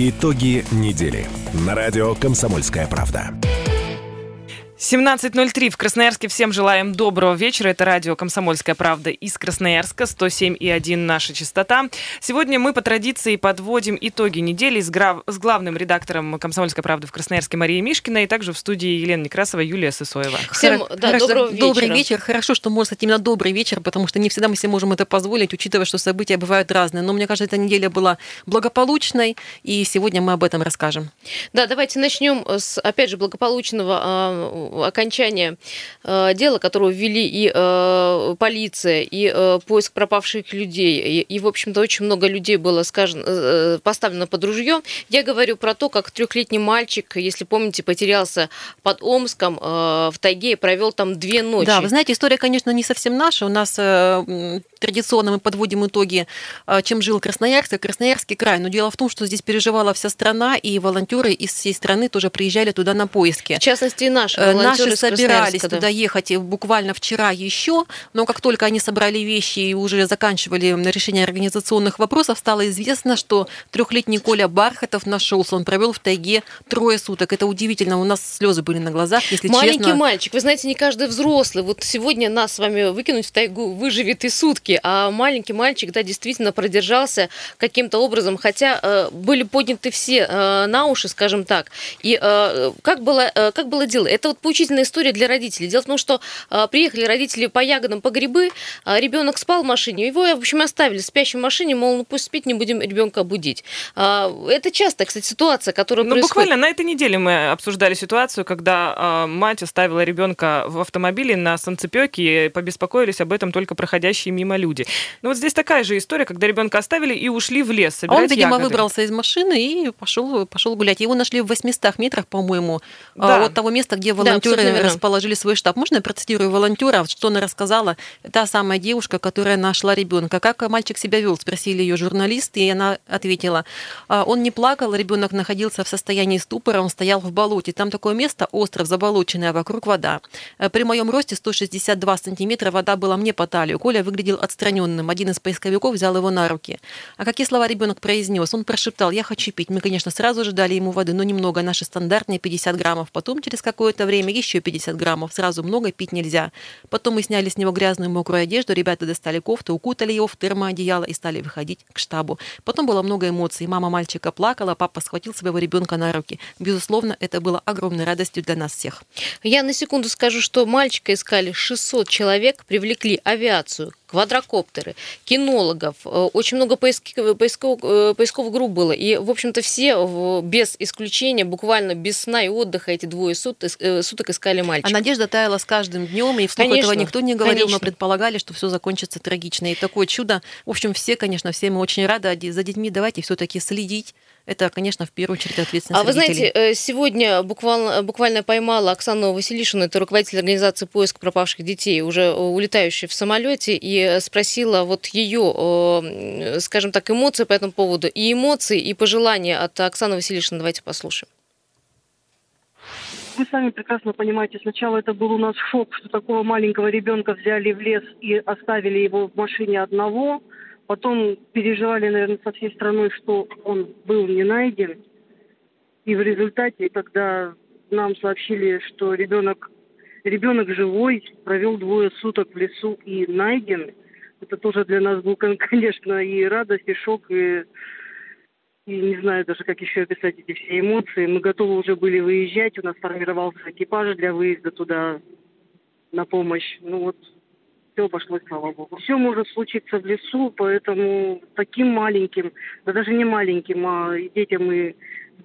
Итоги недели на радио «Комсомольская правда». 17.03 в Красноярске. Всем желаем доброго вечера. Это радио «Комсомольская правда» из Красноярска. 107,1 наша частота. Сегодня мы по традиции подводим итоги недели с, грав... с главным редактором «Комсомольской правды» в Красноярске Марией Мишкиной и также в студии Елена Некрасова, Юлия Сысоева. Всем да, Хорошо, доброго вечера. Добрый вечер. Хорошо, что может стать именно добрый вечер, потому что не всегда мы себе можем это позволить, учитывая, что события бывают разные. Но мне кажется, эта неделя была благополучной, и сегодня мы об этом расскажем. Да, давайте начнем с, опять же, благополучного окончания э, дела, которое ввели и э, полиция, и э, поиск пропавших людей, и, и в общем-то, очень много людей было, скажем, э, поставлено под ружье. Я говорю про то, как трехлетний мальчик, если помните, потерялся под Омском э, в тайге и провел там две ночи. Да, вы знаете, история, конечно, не совсем наша. У нас э, традиционно мы подводим итоги, э, чем жил Красноярск и Красноярский край. Но дело в том, что здесь переживала вся страна, и волонтеры из всей страны тоже приезжали туда на поиски. В частности, наши э, волонтеры Наши собирались да. туда ехать буквально вчера еще, но как только они собрали вещи и уже заканчивали решение организационных вопросов, стало известно, что трехлетний Коля Бархатов нашелся. Он провел в тайге трое суток. Это удивительно. У нас слезы были на глазах, если Маленький честно. мальчик. Вы знаете, не каждый взрослый. Вот сегодня нас с вами выкинуть в тайгу выживет и сутки, а маленький мальчик, да, действительно продержался каким-то образом, хотя э, были подняты все э, на уши, скажем так. И э, как было, э, как было дело? Это вот поучительно удивительная история для родителей. Дело в том, что а, приехали родители по ягодам, по грибы, а ребенок спал в машине, его, в общем, оставили в спящей машине, мол, ну пусть спит, не будем ребенка будить. А, это часто, кстати, ситуация, которая ну, происходит. буквально на этой неделе мы обсуждали ситуацию, когда а, мать оставила ребенка в автомобиле на санцепёке и побеспокоились об этом только проходящие мимо люди. Ну вот здесь такая же история, когда ребенка оставили и ушли в лес собирать Он, видимо, ягоды. выбрался из машины и пошел, пошел гулять. Его нашли в 800 метрах, по-моему, да. от того места, где волонтеры да, расположили свой штаб. Можно я процитирую волонтера, что она рассказала? Та самая девушка, которая нашла ребенка. Как мальчик себя вел? Спросили ее журналисты, и она ответила. «А, он не плакал, ребенок находился в состоянии ступора, он стоял в болоте. Там такое место, остров заболоченный, а вокруг вода. Э, при моем росте 162 сантиметра вода была мне по талию. Коля выглядел отстраненным. Один из поисковиков взял его на руки. А какие слова ребенок произнес? Он прошептал, я хочу пить. Мы, конечно, сразу же дали ему воды, но немного, наши стандартные 50 граммов. Потом через какое-то время еще 50 граммов. Сразу много пить нельзя. Потом мы сняли с него грязную мокрую одежду, ребята достали кофту, укутали его в термоодеяло и стали выходить к штабу. Потом было много эмоций. Мама мальчика плакала, папа схватил своего ребенка на руки. Безусловно, это было огромной радостью для нас всех. Я на секунду скажу, что мальчика искали 600 человек, привлекли авиацию, квадрокоптеры, кинологов, э, очень много поисковых, поисковых, э, поисковых групп было. И, в общем-то, все без исключения, буквально без сна и отдыха эти двое суток, э, суток искали мальчика. А надежда таяла с каждым днем, и вслух конечно, этого никто не говорил, конечно. но предполагали, что все закончится трагично. И такое чудо. В общем, все, конечно, все мы очень рады за детьми. Давайте все-таки следить это, конечно, в первую очередь ответственность А вы родителей. знаете, сегодня буквально, буквально поймала Оксану Василишину, это руководитель организации поиск пропавших детей, уже улетающий в самолете, и спросила вот ее, скажем так, эмоции по этому поводу, и эмоции, и пожелания от Оксаны Васильевны. Давайте послушаем. Вы сами прекрасно понимаете, сначала это был у нас шок, что такого маленького ребенка взяли в лес и оставили его в машине одного. Потом переживали, наверное, со всей страной, что он был не найден. И в результате, когда нам сообщили, что ребенок ребенок живой, провел двое суток в лесу и найден. Это тоже для нас был, конечно, и радость, и шок, и, и не знаю даже, как еще описать эти все эмоции. Мы готовы уже были выезжать, у нас формировался экипаж для выезда туда на помощь. Ну вот, все пошло, слава богу. Все может случиться в лесу, поэтому таким маленьким, да даже не маленьким, а детям и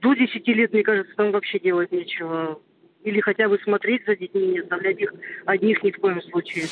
до 10 лет, мне кажется, там вообще делать нечего или хотя бы смотреть за детьми, не оставлять их одних ни в коем случае.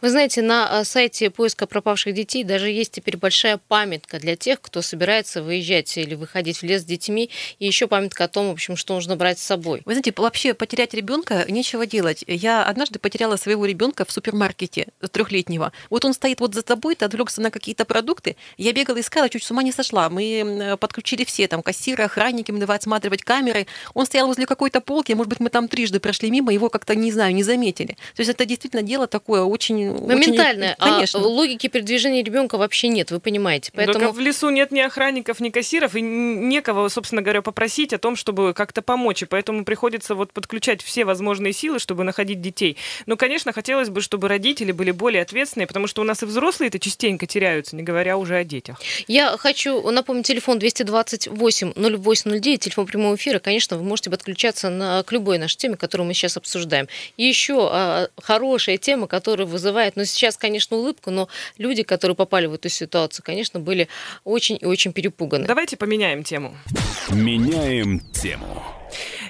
Вы знаете, на э, сайте поиска пропавших детей даже есть теперь большая памятка для тех, кто собирается выезжать или выходить в лес с детьми, и еще памятка о том, в общем, что нужно брать с собой. Вы знаете, вообще потерять ребенка нечего делать. Я однажды потеряла своего ребенка в супермаркете трехлетнего. Вот он стоит вот за тобой, ты отвлекся на какие-то продукты. Я бегала, искала, чуть с ума не сошла. Мы подключили все, там, кассиры, охранники, мы давай отсматривать камеры. Он стоял возле какой-то полки, может быть, мы там там трижды прошли мимо, его как-то, не знаю, не заметили. То есть это действительно дело такое очень... Моментальное. Очень, конечно. А логики передвижения ребенка вообще нет, вы понимаете. Поэтому... Только в лесу нет ни охранников, ни кассиров, и некого, собственно говоря, попросить о том, чтобы как-то помочь. И поэтому приходится вот подключать все возможные силы, чтобы находить детей. Но, конечно, хотелось бы, чтобы родители были более ответственные, потому что у нас и взрослые это частенько теряются, не говоря уже о детях. Я хочу напомнить телефон 228 0809, телефон прямого эфира. Конечно, вы можете подключаться на, к любой нашей теме, которую мы сейчас обсуждаем. И еще а, хорошая тема, которая вызывает, ну, сейчас, конечно, улыбку, но люди, которые попали в эту ситуацию, конечно, были очень и очень перепуганы. Давайте поменяем тему. Меняем тему.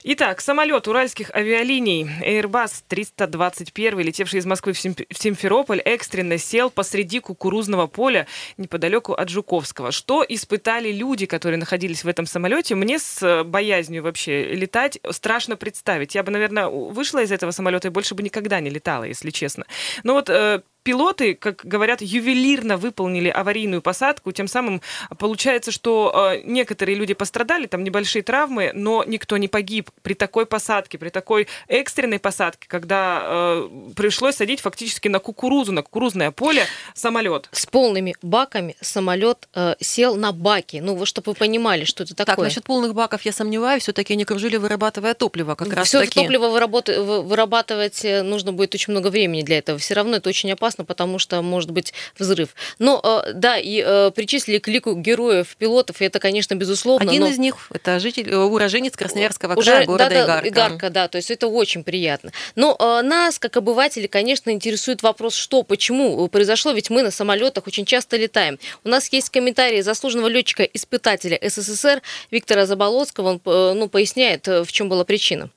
Итак, самолет уральских авиалиний Airbus 321, летевший из Москвы в Симферополь, экстренно сел посреди кукурузного поля неподалеку от Жуковского. Что испытали люди, которые находились в этом самолете, мне с боязнью вообще летать страшно представить. Я бы, наверное, вышла из этого самолета и больше бы никогда не летала, если честно. Но вот э, пилоты, как говорят, ювелирно выполнили аварийную посадку, тем самым получается, что э, некоторые люди пострадали, там небольшие травмы, но никто не погиб при такой посадке, при такой экстренной посадке, когда э, пришлось садить фактически на кукурузу, на кукурузное поле самолет. С полными баками самолет э, сел на баки. Ну, вот чтобы вы понимали, что это такое. Так, насчет полных баков я сомневаюсь, все-таки они кружили, вырабатывая топливо как раз Все таки. топливо вырабатывать э, нужно будет очень много времени для этого. Все равно это очень опасно опасно, потому что может быть взрыв. Но э, да, и э, причислили к лику героев пилотов, и это, конечно, безусловно. Один но... из них это житель, э, уроженец Красноярского края, Уже, города да, Игарка. Игарка, да, то есть это очень приятно. Но нас, как обывателей, конечно, интересует вопрос, что, почему произошло, ведь мы на самолетах очень часто летаем. У нас есть комментарии заслуженного летчика-испытателя СССР Виктора Заболоцкого, он ну, поясняет, в чем была причина.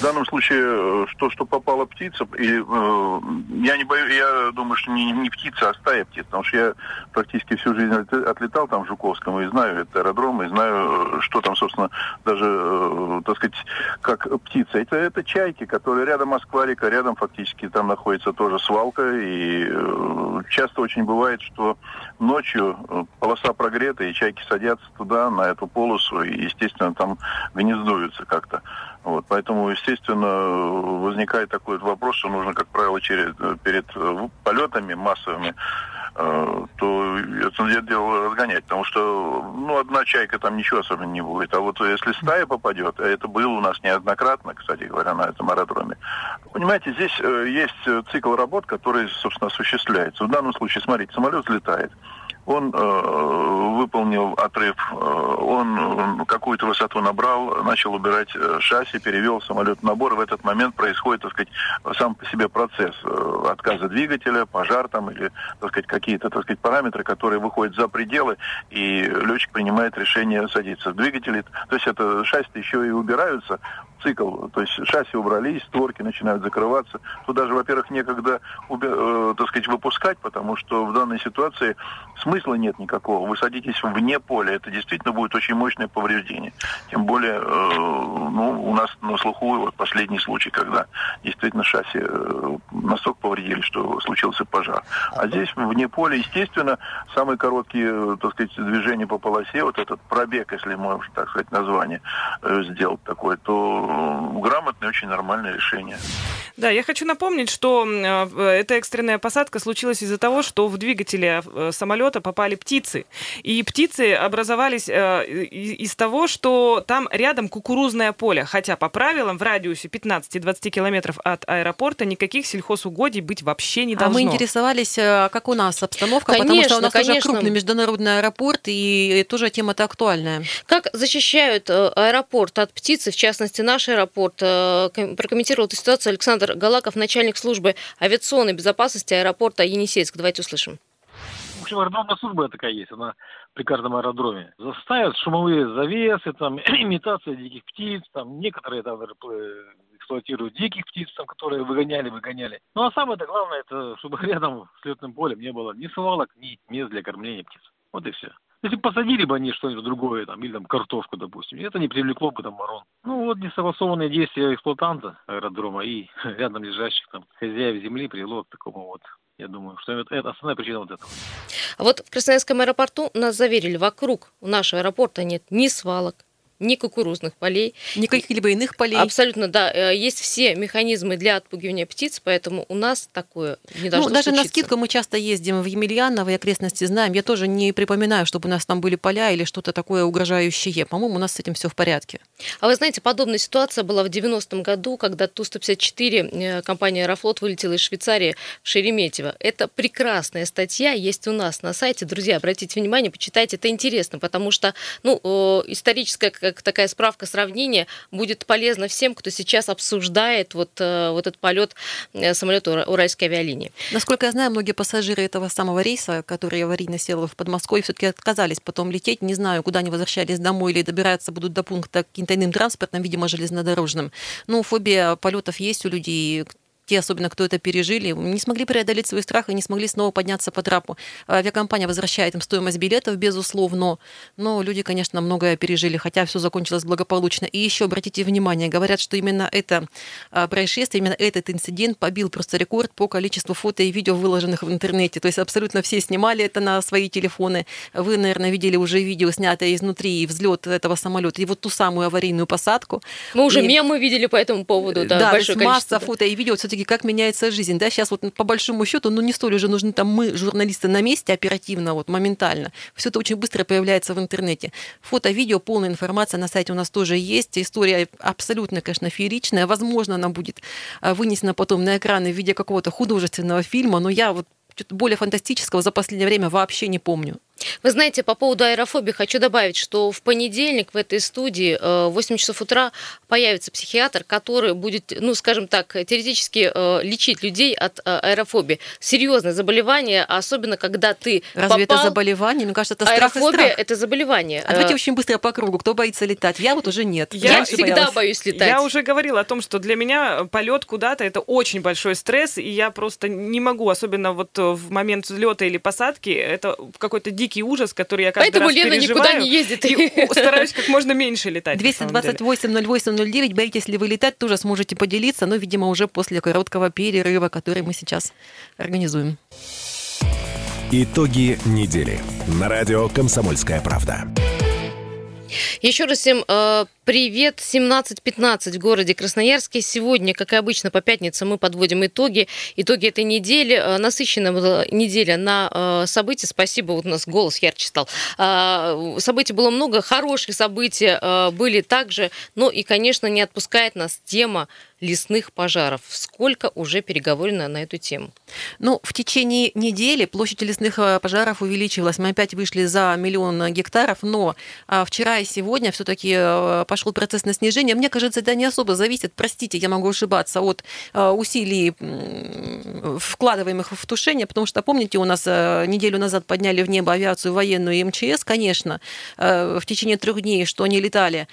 В данном случае то, что попала птица, и э, я не боюсь, я думаю, что не, не птица, а стая птиц, потому что я практически всю жизнь отлетал там в Жуковском и знаю это аэродром, и знаю, что там, собственно, даже, э, так сказать, как птица. Это, это чайки, которые рядом Москва-река, рядом фактически там находится тоже свалка, и э, часто очень бывает, что ночью э, полоса прогрета, и чайки садятся туда, на эту полосу, и, естественно, там гнездуются как-то. Вот, поэтому, естественно, возникает такой вопрос, что нужно, как правило, через, перед э, полетами массовыми э, то это дело разгонять, потому что ну, одна чайка там ничего особенно не будет. А вот если стая попадет, а это было у нас неоднократно, кстати говоря, на этом аэродроме, понимаете, здесь э, есть цикл работ, который, собственно, осуществляется. В данном случае, смотрите, самолет взлетает он э, выполнил отрыв, э, он какую-то высоту набрал, начал убирать э, шасси, перевел самолет в набор. В этот момент происходит, так сказать, сам по себе процесс э, отказа двигателя, пожар там или, так сказать, какие-то, так сказать, параметры, которые выходят за пределы, и летчик принимает решение садиться в двигатель. То есть это шасси еще и убираются, цикл, то есть шасси убрались, створки начинают закрываться. Тут даже, во-первых, некогда, э, так сказать, выпускать, потому что в данной ситуации смысла нет никакого. Вы садитесь вне поля, это действительно будет очень мощное повреждение. Тем более, э, ну, у нас на слуху вот последний случай, когда действительно шасси э, настолько повредили, что случился пожар. А здесь вне поля, естественно, самые короткие, так сказать, движения по полосе, вот этот пробег, если можно так сказать название сделать такое, то грамотное, очень нормальное решение. Да, я хочу напомнить, что э, эта экстренная посадка случилась из-за того, что в двигателе э, самолета попали птицы. И птицы образовались э, из того, что там рядом кукурузное поле. Хотя по правилам в радиусе 15-20 километров от аэропорта никаких сельхозугодий быть вообще не должно. А мы интересовались, как у нас обстановка, конечно, потому что у нас конечно. уже крупный международный аэропорт, и тоже тема-то актуальная. Как защищают аэропорт от птицы, в частности наш аэропорт, прокомментировал эту ситуацию Александр Галаков, начальник службы авиационной безопасности аэропорта Енисейск. Давайте услышим. В общем, аэродромная служба такая есть, она при каждом аэродроме. Заставят шумовые завесы, там, имитация диких птиц, там, некоторые там даже эксплуатируют диких птиц, там, которые выгоняли, выгоняли. Ну, а самое главное, это чтобы рядом с летным полем не было ни свалок, ни мест для кормления птиц. Вот и все. Если посадили бы они что-нибудь другое, там, или там картошку, допустим, это не привлекло бы там ворон. Ну вот несогласованные действия эксплуатанта аэродрома и рядом лежащих там хозяев земли привело к такому вот я думаю, что это, основная причина вот этого. А вот в Красноярском аэропорту нас заверили, вокруг у нашего аэропорта нет ни свалок, ни кукурузных полей. Ни каких-либо иных полей. Абсолютно, да. Э, есть все механизмы для отпугивания птиц, поэтому у нас такое не должно ну, даже случиться. на скидку мы часто ездим в Емельяново и окрестности знаем. Я тоже не припоминаю, чтобы у нас там были поля или что-то такое угрожающее. По-моему, у нас с этим все в порядке. А вы знаете, подобная ситуация была в 90-м году, когда Ту-154 э, компания Аэрофлот вылетела из Швейцарии в Шереметьево. Это прекрасная статья, есть у нас на сайте. Друзья, обратите внимание, почитайте, это интересно, потому что ну, историческая как такая справка сравнения будет полезна всем, кто сейчас обсуждает вот, э, вот этот полет э, самолета Уральской авиалинии. Насколько я знаю, многие пассажиры этого самого рейса, который аварийно сел в Подмосковье, все-таки отказались потом лететь. Не знаю, куда они возвращались домой или добираться будут до пункта каким-то иным транспортом, видимо, железнодорожным. Ну, фобия полетов есть у людей те, особенно кто это пережили, не смогли преодолеть свой страх и не смогли снова подняться по трапу. Авиакомпания возвращает им стоимость билетов, безусловно, но люди, конечно, многое пережили, хотя все закончилось благополучно. И еще обратите внимание, говорят, что именно это а, происшествие, именно этот инцидент побил просто рекорд по количеству фото и видео, выложенных в интернете. То есть абсолютно все снимали это на свои телефоны. Вы, наверное, видели уже видео, снятое изнутри, и взлет этого самолета, и вот ту самую аварийную посадку. Мы уже и... мемы видели по этому поводу, да, да большое количество. масса фото и видео. Все-таки как меняется жизнь. Да, сейчас вот по большому счету, ну не столь уже нужны там мы, журналисты, на месте оперативно, вот моментально. Все это очень быстро появляется в интернете. Фото, видео, полная информация на сайте у нас тоже есть. История абсолютно, конечно, фееричная. Возможно, она будет а, вынесена потом на экраны в виде какого-то художественного фильма, но я вот более фантастического за последнее время вообще не помню. Вы знаете, по поводу аэрофобии хочу добавить, что в понедельник в этой студии э, в 8 часов утра появится психиатр, который будет, ну, скажем так, теоретически э, лечить людей от э, аэрофобии. Серьезное заболевание, особенно когда ты Разве попал... это заболевание? Мне кажется, это страх Аэрофобия и страх. это заболевание. А давайте очень быстро по кругу. Кто боится летать? Я вот уже нет. Я, я всегда боялась. боюсь летать. Я уже говорила о том, что для меня полет куда-то это очень большой стресс, и я просто не могу, особенно вот в момент взлета или посадки, это какой-то дикий дикий ужас, который я каждый Поэтому раз Лена никуда не ездит. И стараюсь как можно меньше летать. 228 08 09. Боитесь ли вы летать, тоже сможете поделиться, но, видимо, уже после короткого перерыва, который мы сейчас организуем. Итоги недели. На радио «Комсомольская правда». Еще раз всем э, привет. 17.15 в городе Красноярске. Сегодня, как и обычно, по пятницам мы подводим итоги. Итоги этой недели. Э, насыщенная была неделя на э, события. Спасибо, вот у нас голос ярче стал. Э, событий было много, хороших событий были также. Но и, конечно, не отпускает нас тема лесных пожаров. Сколько уже переговорено на эту тему? Ну, в течение недели площадь лесных пожаров увеличилась. Мы опять вышли за миллион гектаров, но вчера и сегодня все-таки пошел процесс на снижение. Мне кажется, это не особо зависит, простите, я могу ошибаться, от э, усилий, вкладываемых в тушение, потому что, помните, у нас неделю назад подняли в небо авиацию военную и МЧС, конечно, в течение трех дней, что они летали,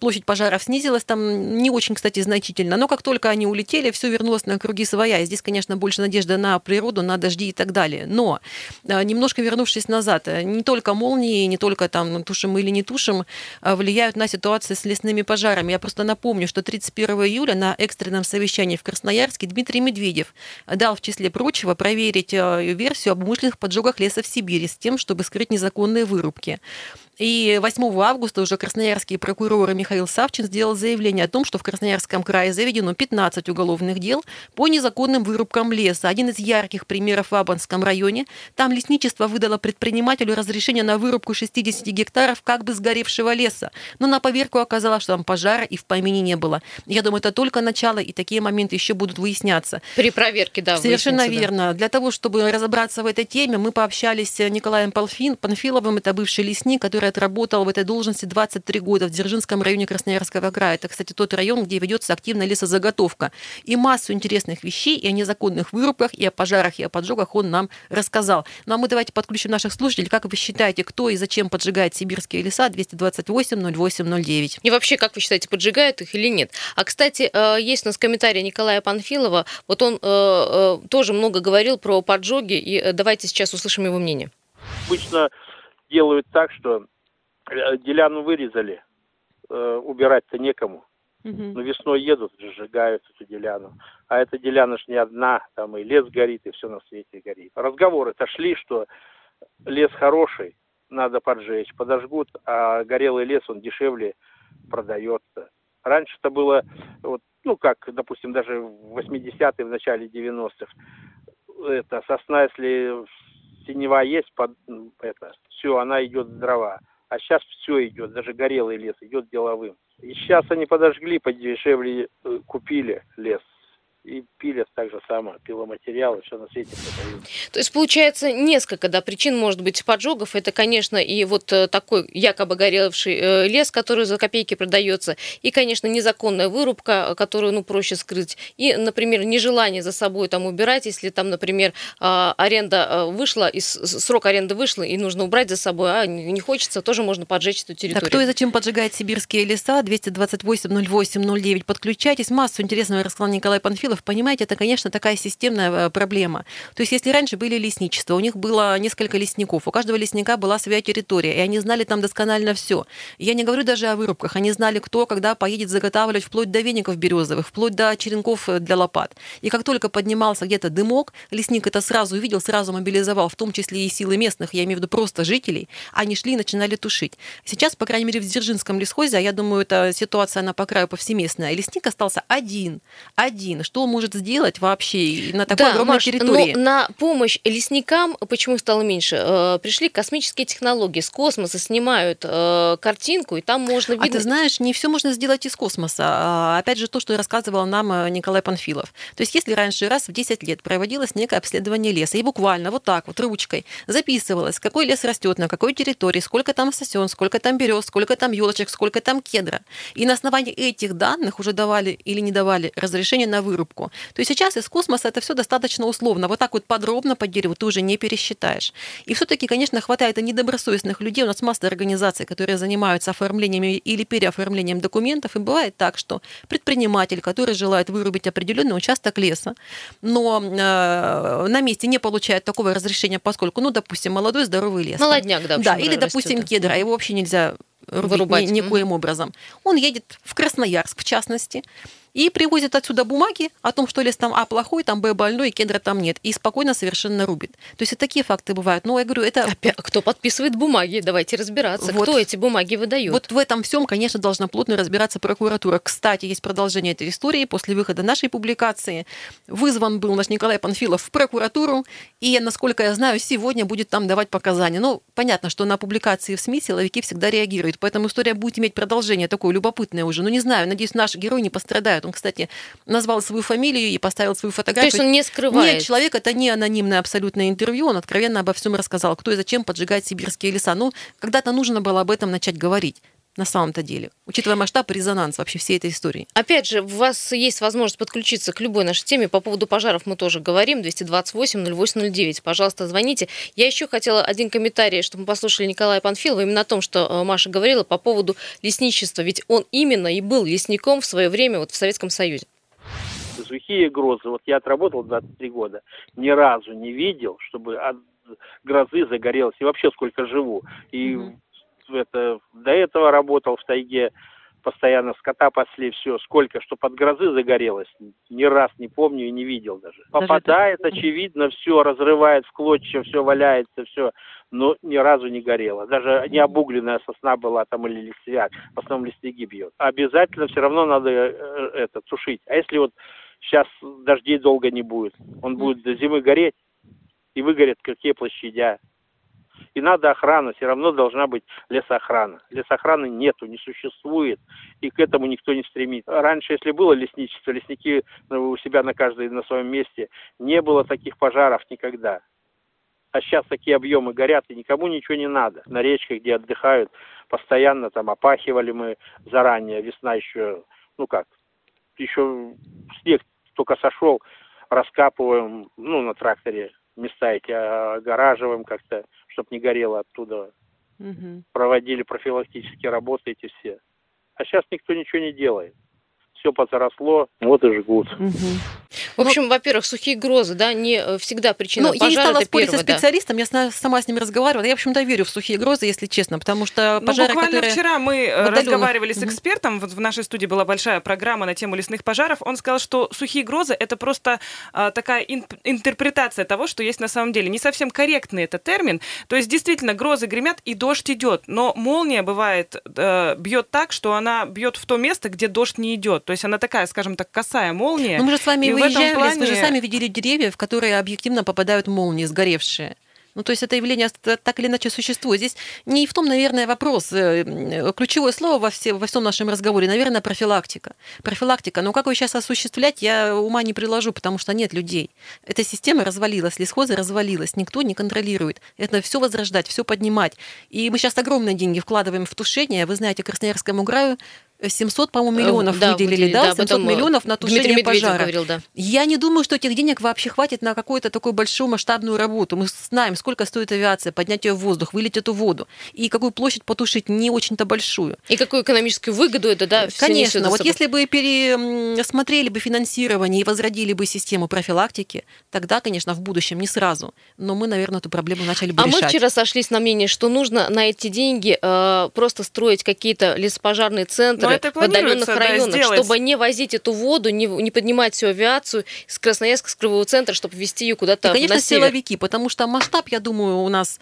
площадь пожаров снизилась там не очень, кстати, значительно, но как только они улетели, все вернулось на круги своя. И здесь, конечно, больше надежда на природу, на дожди и так далее. Но э, немножко вернувшись назад, э, не только молнии, не только там тушим или не тушим, э, влияют на ситуацию с лесными пожарами. Я просто напомню, что 31 июля на экстренном совещании в Красноярске Дмитрий Медведев дал, в числе прочего, проверить версию об умышленных поджогах леса в Сибири с тем, чтобы скрыть незаконные вырубки. И 8 августа уже красноярский прокурор Михаил Савчин сделал заявление о том, что в Красноярском крае заведено 15 уголовных дел по незаконным вырубкам леса. Один из ярких примеров в Абанском районе. Там лесничество выдало предпринимателю разрешение на вырубку 60 гектаров как бы сгоревшего леса. Но на поверку оказалось, что там пожара и в помине не было. Я думаю, это только начало, и такие моменты еще будут выясняться. При проверке, да. Совершенно верно. Да. Для того, чтобы разобраться в этой теме, мы пообщались с Николаем Панфиловым, это бывший лесник, который отработал в этой должности 23 года в Дзержинском районе Красноярского края. Это, кстати, тот район, где ведется активная лесозаготовка. И массу интересных вещей и о незаконных вырубках, и о пожарах, и о поджогах он нам рассказал. Ну а мы давайте подключим наших слушателей. Как вы считаете, кто и зачем поджигает сибирские леса? 228 08 09. И вообще, как вы считаете, поджигают их или нет? А, кстати, э, есть у нас комментарий Николая Панфилова. Вот он э, э, тоже много говорил про поджоги, и давайте сейчас услышим его мнение. Обычно делают так, что деляну вырезали, э, убирать-то некому. Угу. Но весной едут, сжигают эту деляну. А эта деляна ж не одна, там и лес горит, и все на свете горит. Разговоры-то шли, что лес хороший, надо поджечь, подожгут, а горелый лес, он дешевле продается. Раньше это было, вот, ну как, допустим, даже в 80-е, в начале 90-х, это сосна, если синева есть, под, это, все, она идет в дрова. А сейчас все идет, даже горелый лес идет деловым. И сейчас они подожгли, подешевле э, купили лес и пилят так же самое, пиломатериалы, все на свете продают. То есть, получается, несколько да, причин может быть поджогов. Это, конечно, и вот э, такой якобы горевший э, лес, который за копейки продается, и, конечно, незаконная вырубка, которую, ну, проще скрыть, и, например, нежелание за собой там убирать, если там, например, а, аренда э, вышла, и срок аренды вышел, и нужно убрать за собой, а не хочется, тоже можно поджечь эту территорию. Так кто и зачем поджигает сибирские леса? 228 08 09. Подключайтесь. Массу интересного рассказал Николай Панфилов Кириллов, понимаете, это, конечно, такая системная э, проблема. То есть, если раньше были лесничества, у них было несколько лесников, у каждого лесника была своя территория, и они знали там досконально все. Я не говорю даже о вырубках, они знали, кто когда поедет заготавливать вплоть до веников березовых, вплоть до черенков э, для лопат. И как только поднимался где-то дымок, лесник это сразу увидел, сразу мобилизовал, в том числе и силы местных, я имею в виду просто жителей, они шли и начинали тушить. Сейчас, по крайней мере, в Дзержинском лесхозе, а я думаю, эта ситуация, она по краю повсеместная, лесник остался один, один, что что может сделать вообще на такой да, огромной Маш, территории. Но на помощь лесникам, почему их стало меньше, э, пришли космические технологии. С космоса снимают э, картинку, и там можно видеть... А ты знаешь, не все можно сделать из космоса. А, опять же, то, что рассказывал нам э, Николай Панфилов. То есть, если раньше раз в 10 лет проводилось некое обследование леса, и буквально вот так вот ручкой записывалось, какой лес растет, на какой территории, сколько там сосен, сколько там берез, сколько там елочек, сколько там кедра. И на основании этих данных уже давали или не давали разрешение на вырубку ошибку. То есть сейчас из космоса это все достаточно условно. Вот так вот подробно по дереву ты уже не пересчитаешь. И все-таки, конечно, хватает и недобросовестных людей. У нас масса организаций, которые занимаются оформлением или переоформлением документов. И бывает так, что предприниматель, который желает вырубить определенный участок леса, но э, на месте не получает такого разрешения, поскольку, ну, допустим, молодой здоровый лес. Молодняк, да. Да, или, допустим, растет, кедра, его вообще нельзя рубить Вырубать. ни, никоим образом. Он едет в Красноярск, в частности, и привозит отсюда бумаги о том, что лес там А плохой, там Б больной, и кедра там нет. И спокойно совершенно рубит. То есть и такие факты бывают. Но я говорю, это... Опять, кто подписывает бумаги? Давайте разбираться. Вот, кто эти бумаги выдает? Вот в этом всем, конечно, должна плотно разбираться прокуратура. Кстати, есть продолжение этой истории. После выхода нашей публикации вызван был наш Николай Панфилов в прокуратуру. И, насколько я знаю, сегодня будет там давать показания. Ну, понятно, что на публикации в СМИ силовики всегда реагируют. Поэтому история будет иметь продолжение такое любопытное уже. Ну, не знаю, надеюсь, наш герой не пострадает скрывает. Он, кстати, назвал свою фамилию и поставил свою фотографию. То есть он не скрывает? Нет, человек, это не анонимное абсолютное интервью, он откровенно обо всем рассказал, кто и зачем поджигает сибирские леса. Ну, когда-то нужно было об этом начать говорить на самом-то деле, учитывая масштаб и резонанс вообще всей этой истории. Опять же, у вас есть возможность подключиться к любой нашей теме. По поводу пожаров мы тоже говорим. 228-0809. Пожалуйста, звоните. Я еще хотела один комментарий, чтобы мы послушали Николая Панфилова именно о том, что э, Маша говорила по поводу лесничества. Ведь он именно и был лесником в свое время вот в Советском Союзе сухие грозы. Вот я отработал 23 года, ни разу не видел, чтобы от грозы загорелось. И вообще сколько живу. И угу это, до этого работал в тайге, постоянно скота пасли, все, сколько, что под грозы загорелось, ни раз не помню и не видел даже. даже Попадает, это... очевидно, все, разрывает в клочья, все валяется, все, но ни разу не горело. Даже не обугленная сосна была там или листвяк, в основном листвяги бьет. Обязательно все равно надо э, это тушить. А если вот сейчас дождей долго не будет, он будет до зимы гореть, и выгорят какие площадя. И надо охрана, все равно должна быть лесоохрана. Лесоохраны нету, не существует, и к этому никто не стремится. Раньше, если было лесничество, лесники ну, у себя на каждой на своем месте, не было таких пожаров никогда. А сейчас такие объемы горят, и никому ничего не надо. На речках, где отдыхают, постоянно там опахивали мы заранее, весна еще, ну как, еще снег только сошел, раскапываем, ну, на тракторе места эти огораживаем как-то, чтобы не горело оттуда. Угу. Проводили профилактические работы эти все. А сейчас никто ничего не делает. Все позаросло, вот и жгут. Угу. В общем, Но... во-первых, сухие грозы, да, не всегда причина ну, пожара. Я не стала спорить первое, со специалистом, да. я сама с ними разговаривала. Я, в общем-то, верю в сухие грозы, если честно, потому что пожары, ну, буквально которые... вчера мы отдаленных... разговаривали с экспертом, вот в нашей студии была большая программа на тему лесных пожаров. Он сказал, что сухие грозы это просто а, такая ин- интерпретация того, что есть на самом деле. Не совсем корректный это термин. То есть действительно грозы гремят и дождь идет, но молния бывает э, бьет так, что она бьет в то место, где дождь не идет. То есть она такая, скажем так, косая молния. Но мы же с вами выезжали, плане... вы же сами видели деревья, в которые объективно попадают молнии сгоревшие. Ну, то есть это явление так или иначе существует. Здесь не в том, наверное, вопрос. Э, ключевое слово во, все, во всем нашем разговоре, наверное, профилактика. Профилактика. Но как ее сейчас осуществлять, я ума не приложу, потому что нет людей. Эта система развалилась, лесхозы развалилась, никто не контролирует. Это все возрождать, все поднимать. И мы сейчас огромные деньги вкладываем в тушение. Вы знаете, Красноярскому краю 700, по-моему, э, миллионов да, выделили, да, да 700 миллионов на тушение Дмитрий пожара. Говорил, да. Я не думаю, что этих денег вообще хватит на какую-то такую большую масштабную работу. Мы знаем, сколько стоит авиация, поднять ее в воздух, вылить эту воду, и какую площадь потушить не очень-то большую. И какую экономическую выгоду это, да, Конечно, вот если бы пересмотрели бы финансирование и возродили бы систему профилактики, тогда, конечно, в будущем, не сразу, но мы, наверное, эту проблему начали бы а решать. А мы вчера сошлись на мнении, что нужно на эти деньги э, просто строить какие-то лесопожарные центры, это в отдаленных районах, да, чтобы не возить эту воду, не, не поднимать всю авиацию с Красноярска, с Кривого центра, чтобы вести ее куда-то и, конечно, на север. силовики, потому что масштаб, я думаю, у нас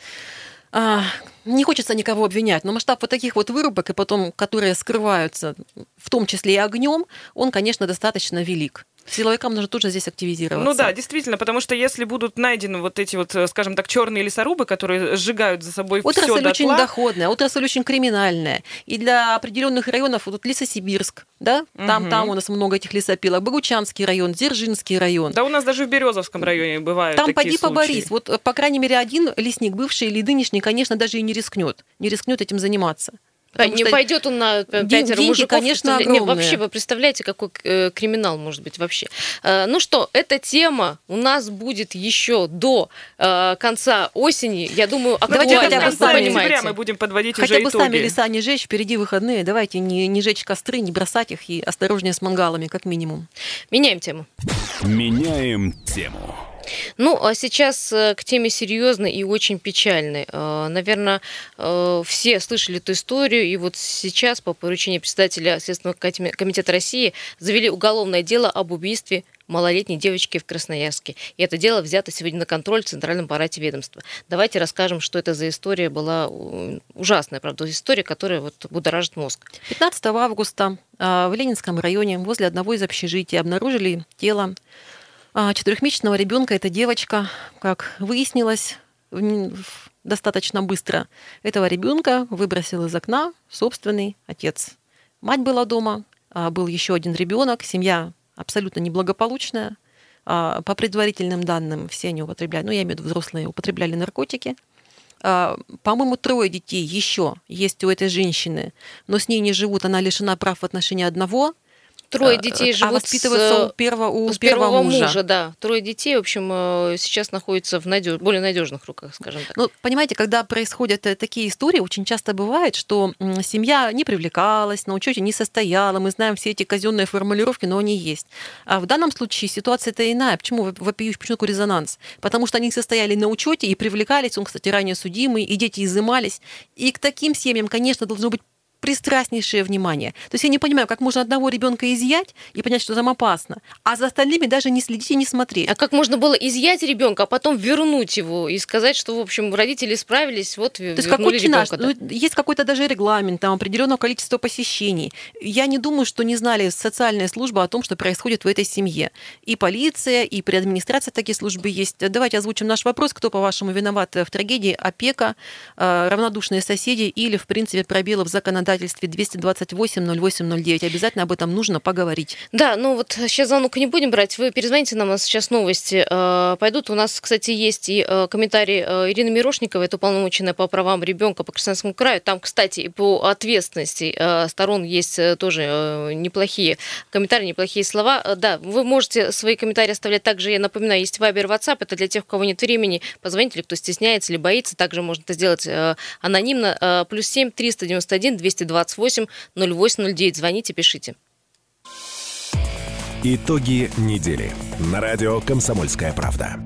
а, не хочется никого обвинять, но масштаб вот таких вот вырубок, и потом, которые скрываются, в том числе и огнем, он, конечно, достаточно велик. Силовикам нужно тоже здесь активизироваться. Ну да, действительно, потому что если будут найдены вот эти вот, скажем так, черные лесорубы, которые сжигают за собой отрасль все дотла. очень доходная, отрасль очень криминальная. И для определенных районов, вот Лесосибирск, да, там, угу. там у нас много этих лесопилок, Богучанский район, Дзержинский район. Да у нас даже в Березовском районе бывают Там такие поди поборись. Вот, по крайней мере, один лесник, бывший или нынешний, конечно, даже и не рискнет, не рискнет этим заниматься. Потому не пойдет он на пятеро мужиков. конечно, огромные. Не, вообще, вы представляете, какой э, криминал может быть вообще. Э, ну что, эта тема у нас будет еще до э, конца осени. Я думаю, актуальна. Давайте хотя бы с понимаете. мы будем подводить хотя уже бы итоги. сами леса не жечь, впереди выходные. Давайте не, не жечь костры, не бросать их и осторожнее с мангалами, как минимум. Меняем тему. Меняем тему. Ну, а сейчас э, к теме серьезной и очень печальной. Э, Наверное, э, все слышали эту историю, и вот сейчас по поручению председателя Следственного комитета России завели уголовное дело об убийстве малолетней девочки в Красноярске. И это дело взято сегодня на контроль в Центральном аппарате ведомства. Давайте расскажем, что это за история была ужасная, правда, история, которая вот будоражит мозг. 15 августа в Ленинском районе возле одного из общежитий обнаружили тело четырехмесячного ребенка, эта девочка, как выяснилось достаточно быстро, этого ребенка выбросил из окна собственный отец. Мать была дома, а, был еще один ребенок, семья абсолютно неблагополучная. А, по предварительным данным, все они употребляли, ну, я имею в виду взрослые, употребляли наркотики. По-моему, трое детей еще есть у этой женщины, но с ней не живут, она лишена прав в отношении одного – Трое э, детей а живут а воспитываются с, у первого, у с первого, первого мужа. мужа. Да, трое детей, в общем, э, сейчас находятся в надеж... более надежных руках, скажем так. Ну, понимаете, когда происходят э, такие истории, очень часто бывает, что семья не привлекалась, на учете не состояла. Мы знаем все эти казенные формулировки, но они есть. А в данном случае ситуация-то иная. Почему вопиющий, почему такой резонанс? Потому что они состояли на учете и привлекались, он, кстати, ранее судимый, и дети изымались. И к таким семьям, конечно, должно быть пристрастнейшее внимание. То есть я не понимаю, как можно одного ребенка изъять и понять, что там опасно, а за остальными даже не следить и не смотреть. А как можно было изъять ребенка, а потом вернуть его и сказать, что, в общем, родители справились, вот То есть как наш, ну, есть какой-то даже регламент, там определенного количества посещений. Я не думаю, что не знали социальная служба о том, что происходит в этой семье. И полиция, и при администрации такие службы есть. Давайте озвучим наш вопрос. Кто, по-вашему, виноват в трагедии? Опека, э, равнодушные соседи или, в принципе, пробелы в законодательстве законодательстве 228 08 09. Обязательно об этом нужно поговорить. Да, ну вот сейчас звонок не будем брать. Вы перезвоните нам, у нас сейчас новости э, пойдут. У нас, кстати, есть и э, комментарий э, Ирины Мирошниковой, это уполномоченная по правам ребенка по Красноярскому краю. Там, кстати, и по ответственности сторон есть тоже неплохие комментарии, неплохие слова. Да, вы можете свои комментарии оставлять также, я напоминаю, есть Вайбер, WhatsApp, это для тех, у кого нет времени, позвоните или кто стесняется или боится, также можно это сделать анонимно. Плюс 7 391 200 228 0809. Звоните, пишите. Итоги недели на радио «Комсомольская правда».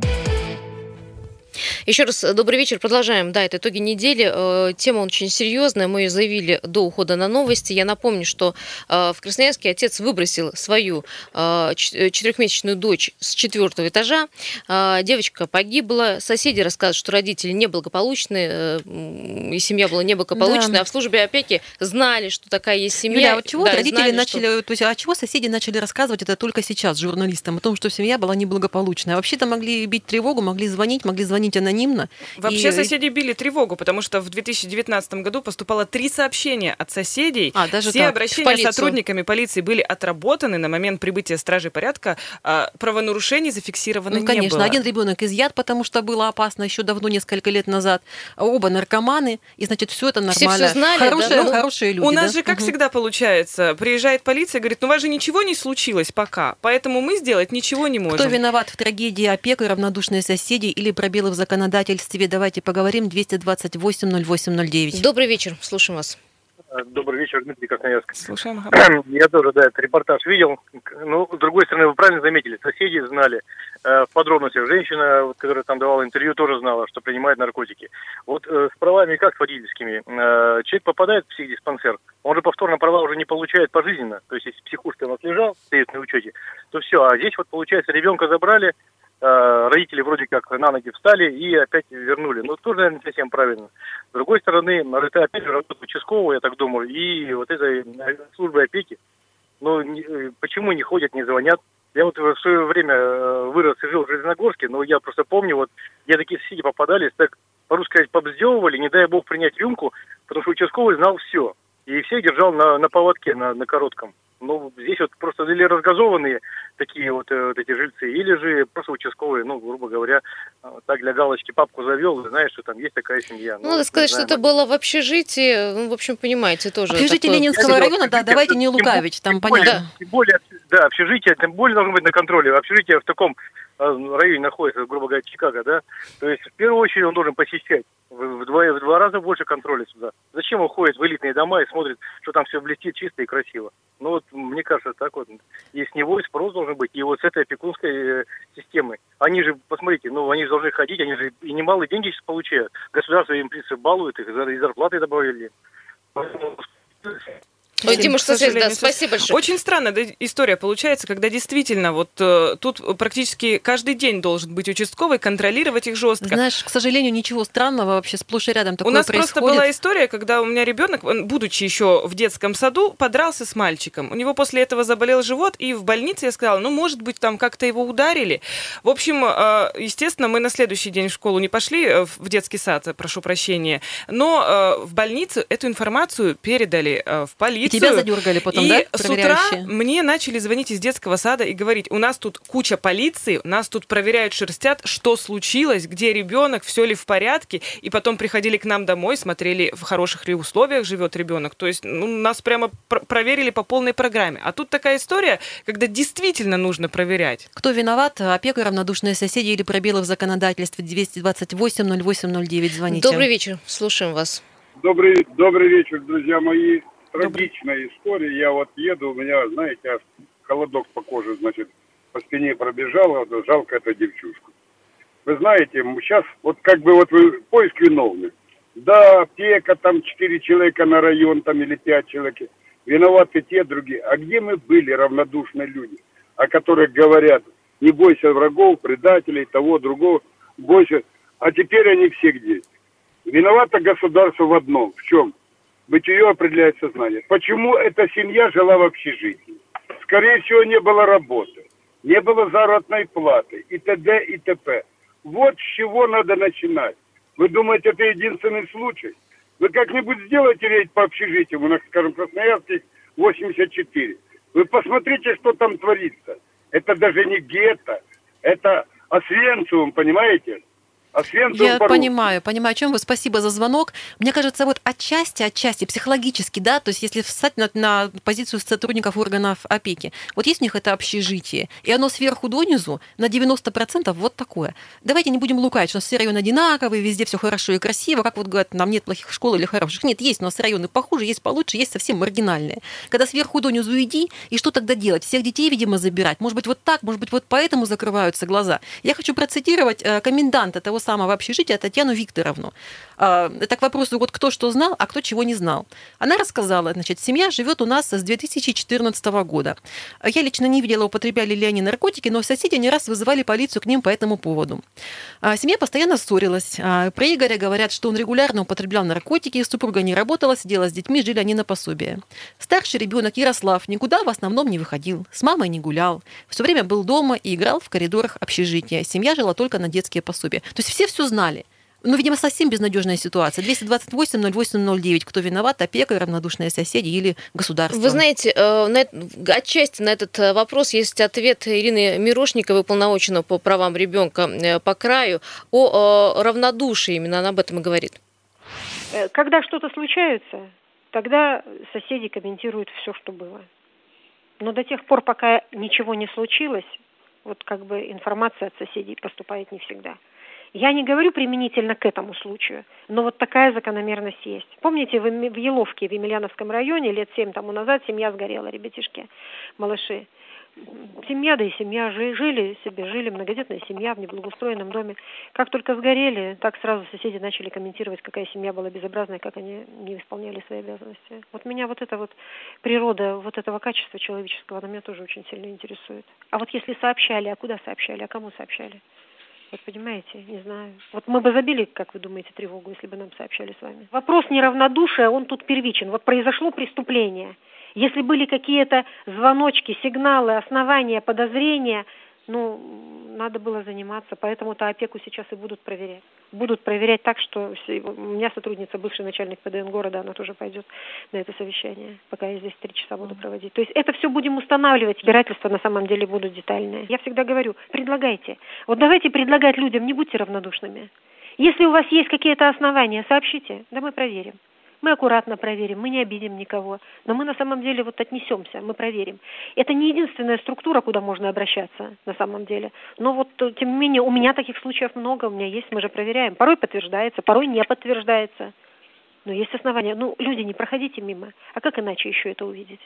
Еще раз э, добрый вечер. Продолжаем. Да, это итоги недели. Э, тема очень серьезная. Мы ее заявили до ухода на новости. Я напомню, что э, в Красноярске отец выбросил свою четырехмесячную дочь с четвертого этажа. Девочка погибла. Соседи рассказывают, что родители неблагополучные, и семья была неблагополучная, да. а в службе опеки знали, что такая есть семья. Юля, а вот чего да, родители знали, начали, что... то есть, а чего соседи начали рассказывать это только сейчас журналистам о том, что семья была неблагополучная? Вообще-то могли бить тревогу, могли звонить, могли звонить анонимно анонимно. Вообще и... соседи били тревогу, потому что в 2019 году поступало три сообщения от соседей. А, даже Все так. обращения с сотрудниками полиции были отработаны на момент прибытия стражей порядка. А правонарушений зафиксировано ну, конечно, не было. один ребенок изъят, потому что было опасно еще давно, несколько лет назад. Оба наркоманы, и значит все это нормально. Все, все знали, хорошие, да? ну, хорошие люди. У нас да? же как угу. всегда получается, приезжает полиция, говорит, ну у вас же ничего не случилось пока, поэтому мы сделать ничего не можем. Кто виноват в трагедии опека, равнодушные соседи или пробелы в законодательстве? Законодательстве. Давайте поговорим. 228-08-09. Добрый вечер. Слушаем вас. Добрый вечер, Дмитрий Красноярск. Слушаем. Я тоже, да, этот репортаж видел. Ну, с другой стороны, вы правильно заметили, соседи знали э, в подробностях. Женщина, вот, которая там давала интервью, тоже знала, что принимает наркотики. Вот э, с правами как с водительскими? Э, человек попадает в психдиспансер, он же повторно права уже не получает пожизненно. То есть, если психушка у нас лежал, стоит на учете, то все. А здесь вот, получается, ребенка забрали, Э, родители вроде как на ноги встали и опять вернули. Но тоже, наверное, не совсем правильно. С другой стороны, это опять же работа участкового, я так думаю, и вот этой э, службы опеки. Ну, э, почему не ходят, не звонят? Я вот в свое время вырос и жил в Железногорске, но я просто помню, вот я такие соседи попадались, так, по-русски сказать, побздевывали, не дай бог принять рюмку, потому что участковый знал все. И всех держал на, на поводке, на, на коротком. Ну, здесь вот просто или разгазованные такие вот, э, вот эти жильцы, или же просто участковые, ну, грубо говоря, э, так для галочки папку завел, знаешь, что там есть такая семья. Ну, надо сказать, что это было в общежитии, ну, в общем, понимаете, тоже. Общежитие такое... Ленинского района, да, давайте не лукавить, там понятно. Тем более, да, общежитие, тем более должно быть на контроле. Общежитие в таком э, районе находится, грубо говоря, Чикаго, да, то есть в первую очередь он должен посещать в два, в два раза больше контроля сюда. Зачем он ходит в элитные дома и смотрит, что там все блестит чисто и красиво? Ну вот, мне кажется, так вот. И с него и спрос должен быть. И вот с этой опекунской э, системой. Они же, посмотрите, ну они же должны ходить, они же и немалые деньги сейчас получают. Государство им, в принципе, балует их, и зарплаты добавили. Ой, Дима, что да, спасибо большое. Очень странная история получается, когда действительно вот э, тут практически каждый день должен быть участковый, контролировать их жестко. Знаешь, к сожалению, ничего странного вообще сплошь и рядом такое У нас происходит. просто была история, когда у меня ребенок, будучи еще в детском саду, подрался с мальчиком. У него после этого заболел живот, и в больнице я сказала, ну, может быть, там как-то его ударили. В общем, э, естественно, мы на следующий день в школу не пошли, э, в детский сад, прошу прощения, но в больницу эту информацию передали в полицию тебя задергали потом, и да, с утра мне начали звонить из детского сада и говорить, у нас тут куча полиции, нас тут проверяют, шерстят, что случилось, где ребенок, все ли в порядке. И потом приходили к нам домой, смотрели, в хороших ли условиях живет ребенок. То есть ну, нас прямо пр- проверили по полной программе. А тут такая история, когда действительно нужно проверять. Кто виноват? Опека, равнодушные соседи или пробелы в законодательстве 228 08 09. Звоните. Добрый вечер. Слушаем вас. Добрый, добрый вечер, друзья мои трагичная история. Я вот еду, у меня, знаете, аж холодок по коже, значит, по спине пробежал, вот, жалко эту девчушку. Вы знаете, сейчас вот как бы вот вы поиск виновных. Да, аптека, там четыре человека на район, там или пять человек. Виноваты те, другие. А где мы были, равнодушные люди, о которых говорят, не бойся врагов, предателей, того, другого, бойся. А теперь они все где? Виновато государство в одном. В чем? Бытие определяет сознание. Почему эта семья жила в общежитии? Скорее всего, не было работы, не было заработной платы и т.д. и т.п. Вот с чего надо начинать. Вы думаете, это единственный случай? Вы как-нибудь сделайте рейд по общежитию, у нас, скажем, Красноярский 84. Вы посмотрите, что там творится. Это даже не гетто, это Освенциум, понимаете? Освенцим Я понимаю, понимаю, о чем вы. Спасибо за звонок. Мне кажется, вот отчасти, отчасти психологически, да, то есть если встать на, на позицию сотрудников органов опеки, вот есть у них это общежитие, и оно сверху донизу на 90% вот такое. Давайте не будем лукать, что у нас все районы одинаковые, везде все хорошо и красиво, как вот говорят, нам нет плохих школ или хороших. Нет, есть у нас районы похуже, есть получше, есть совсем маргинальные. Когда сверху донизу иди, и что тогда делать? Всех детей, видимо, забирать? Может быть, вот так, может быть, вот поэтому закрываются глаза. Я хочу процитировать э, коменданта того самого общежития Татьяну Викторовну. А, это к вопросу, вот кто что знал, а кто чего не знал. Она рассказала, значит, семья живет у нас с 2014 года. Я лично не видела, употребляли ли они наркотики, но соседи не раз вызывали полицию к ним по этому поводу. А, семья постоянно ссорилась. А, про Игоря говорят, что он регулярно употреблял наркотики, супруга не работала, сидела с детьми, жили они на пособие. Старший ребенок Ярослав никуда в основном не выходил, с мамой не гулял, все время был дома и играл в коридорах общежития. Семья жила только на детские пособия. То есть все все знали. Ну, видимо, совсем безнадежная ситуация. 228-08-09. Кто виноват? Опека, равнодушные соседи или государство? Вы знаете, э, на, отчасти на этот э, вопрос есть ответ Ирины Мирошниковой, полномоченного по правам ребенка э, по краю, о равнодушии. Именно она об этом и говорит. Когда что-то случается, тогда соседи комментируют все, что было. Но до тех пор, пока ничего не случилось, вот как бы информация от соседей поступает не всегда. Я не говорю применительно к этому случаю, но вот такая закономерность есть. Помните, в, Еловке, в Емельяновском районе, лет семь тому назад семья сгорела, ребятишки, малыши. Семья, да и семья, жили себе, жили, многодетная семья в неблагоустроенном доме. Как только сгорели, так сразу соседи начали комментировать, какая семья была безобразная, как они не исполняли свои обязанности. Вот меня вот эта вот природа вот этого качества человеческого, она меня тоже очень сильно интересует. А вот если сообщали, а куда сообщали, а кому сообщали? Вот понимаете, не знаю. Вот мы бы забили, как вы думаете, тревогу, если бы нам сообщали с вами. Вопрос неравнодушия, он тут первичен. Вот произошло преступление. Если были какие-то звоночки, сигналы, основания, подозрения, ну, надо было заниматься, поэтому-то опеку сейчас и будут проверять. Будут проверять так, что у меня сотрудница, бывший начальник ПДН города, она тоже пойдет на это совещание, пока я здесь три часа буду проводить. То есть это все будем устанавливать, избирательства на самом деле будут детальные. Я всегда говорю, предлагайте. Вот давайте предлагать людям, не будьте равнодушными. Если у вас есть какие-то основания, сообщите, да мы проверим. Мы аккуратно проверим, мы не обидим никого, но мы на самом деле вот отнесемся, мы проверим. Это не единственная структура, куда можно обращаться на самом деле. Но вот, э, тем не менее, у меня таких случаев много, у меня есть, мы же проверяем. Порой подтверждается, порой не подтверждается. Но есть основания. Ну, люди, не проходите мимо. А как иначе еще это увидеть?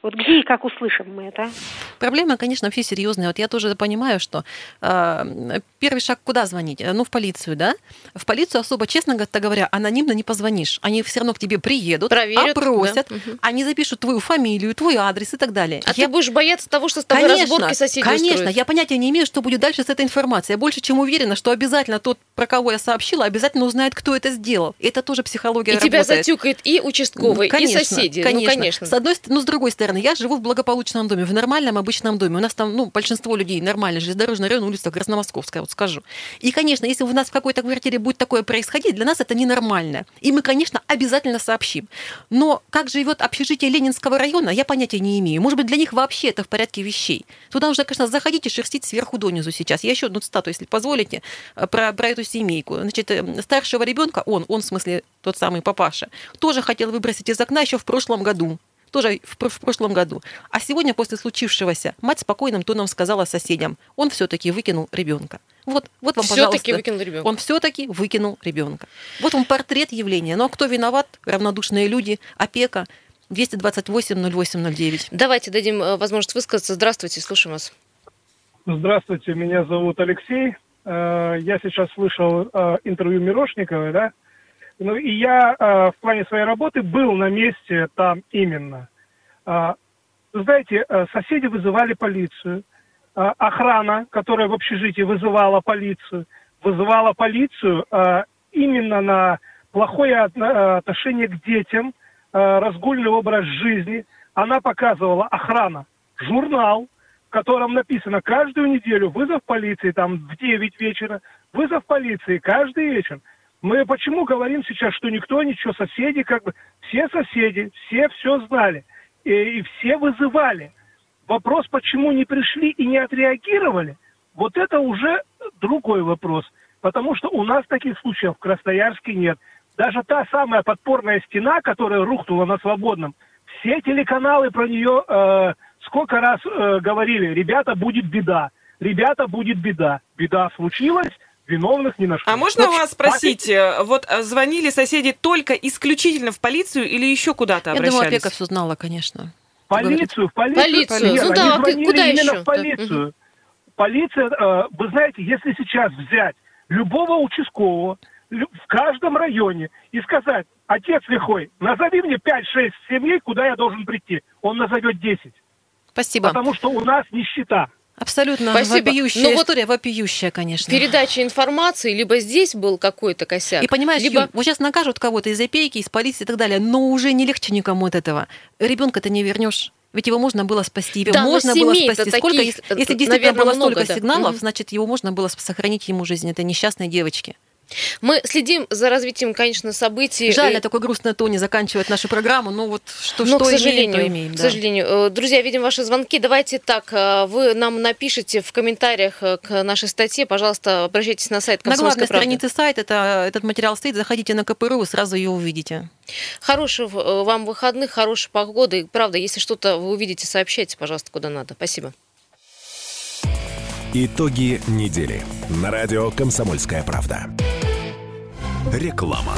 Вот где и как услышим мы это? Проблема, конечно, вообще серьезная. Вот я тоже понимаю, что э, первый шаг куда звонить? Ну, в полицию, да? В полицию особо, честно говоря, анонимно не позвонишь. Они все равно к тебе приедут, Проверят, опросят, да. они запишут твою фамилию, твой адрес и так далее. А я... ты будешь бояться того, что с тобой конечно, разборки соседей Конечно, устроят. я понятия не имею, что будет дальше с этой информацией. Я больше чем уверена, что обязательно тот, про кого я сообщила, обязательно узнает, кто это сделал. Это тоже психология И работает. тебя затюкает и участковый, конечно, и соседи. Конечно. Ну, конечно. С одной стороны, ну, с другой стороны, я живу в благополучном доме, в нормальном обычном доме. У нас там, ну, большинство людей нормально, железнодорожный район, улица Красномосковская, вот скажу. И, конечно, если у нас в какой-то квартире будет такое происходить, для нас это ненормально. И мы, конечно, обязательно сообщим. Но как живет общежитие Ленинского района, я понятия не имею. Может быть, для них вообще это в порядке вещей. Туда нужно, конечно, заходить и шерстить сверху донизу сейчас. Я еще одну цитату, если позволите, э, про, про эту семейку. Значит, э, старшего ребенка, он, он в смысле тот самый папаша, тоже хотел выбросить из окна еще в прошлом году тоже в, в прошлом году. А сегодня, после случившегося, мать спокойным тоном сказала соседям, он все-таки выкинул ребенка. Вот, вот вам, все-таки выкинул ребенка. Он все-таки выкинул ребенка. Вот он портрет явления. Ну а кто виноват? Равнодушные люди, опека. 228-08-09. Давайте дадим э, возможность высказаться. Здравствуйте, слушаем вас. Здравствуйте, меня зовут Алексей. Э, я сейчас слышал э, интервью Мирошниковой, да? Ну и я э, в плане своей работы был на месте там именно. Э, знаете, э, соседи вызывали полицию. Э, охрана, которая в общежитии вызывала полицию, вызывала полицию э, именно на плохое отношение к детям, э, разгульный образ жизни. Она показывала, охрана, журнал, в котором написано каждую неделю вызов полиции, там в 9 вечера, вызов полиции каждый вечер. Мы почему говорим сейчас, что никто ничего, соседи как бы, все соседи, все все знали, и, и все вызывали. Вопрос, почему не пришли и не отреагировали, вот это уже другой вопрос. Потому что у нас таких случаев в Красноярске нет. Даже та самая подпорная стена, которая рухнула на Свободном, все телеканалы про нее э, сколько раз э, говорили, ребята, будет беда, ребята, будет беда. Беда случилась, виновных не нашли. А можно у вас спросить, а... вот э, звонили соседи только исключительно в полицию или еще куда-то обращались? Я думаю, опека все знала, конечно. Полицию, в полицию. Полицию, ну да, Они звонили куда именно еще? в полицию. Да. Полиция, э, вы знаете, если сейчас взять любого участкового в каждом районе и сказать, отец лихой, назови мне 5-6 семей, куда я должен прийти. Он назовет 10. Спасибо. Потому что у нас нищета. Абсолютно Спасибо. вопиющая Ну вот история, вопиющая, конечно. Передача информации, либо здесь был какой-то косяк. И понимаешь, либо... Юль, вот сейчас накажут кого-то из опеки, из полиции и так далее, но уже не легче никому от этого. Ребенка ты не вернешь. Ведь его можно было спасти, его Да, но можно было спасти. Сколько, таких, если, если действительно наверное, было много, столько да. сигналов, Мгм. значит, его можно было сохранить ему жизнь этой несчастной девочки. Мы следим за развитием, конечно, событий. Жаль, Э, на такой грустной тоне заканчивать нашу программу, но вот что, Но, что к сожалению, имеем, то имеем. к да. сожалению. Э, Друзья, видим ваши звонки. Давайте так, э, вы нам напишите в комментариях э, к нашей статье, пожалуйста, обращайтесь на сайт На «Комсомольской главной правды». странице сайта это, этот материал стоит, заходите на КПРУ, вы сразу ее увидите. Хороших э, вам выходных, хорошей погоды. И, Правда, если что-то вы увидите, сообщайте, пожалуйста, куда надо. Спасибо. Итоги недели. На радио «Комсомольская правда». Реклама.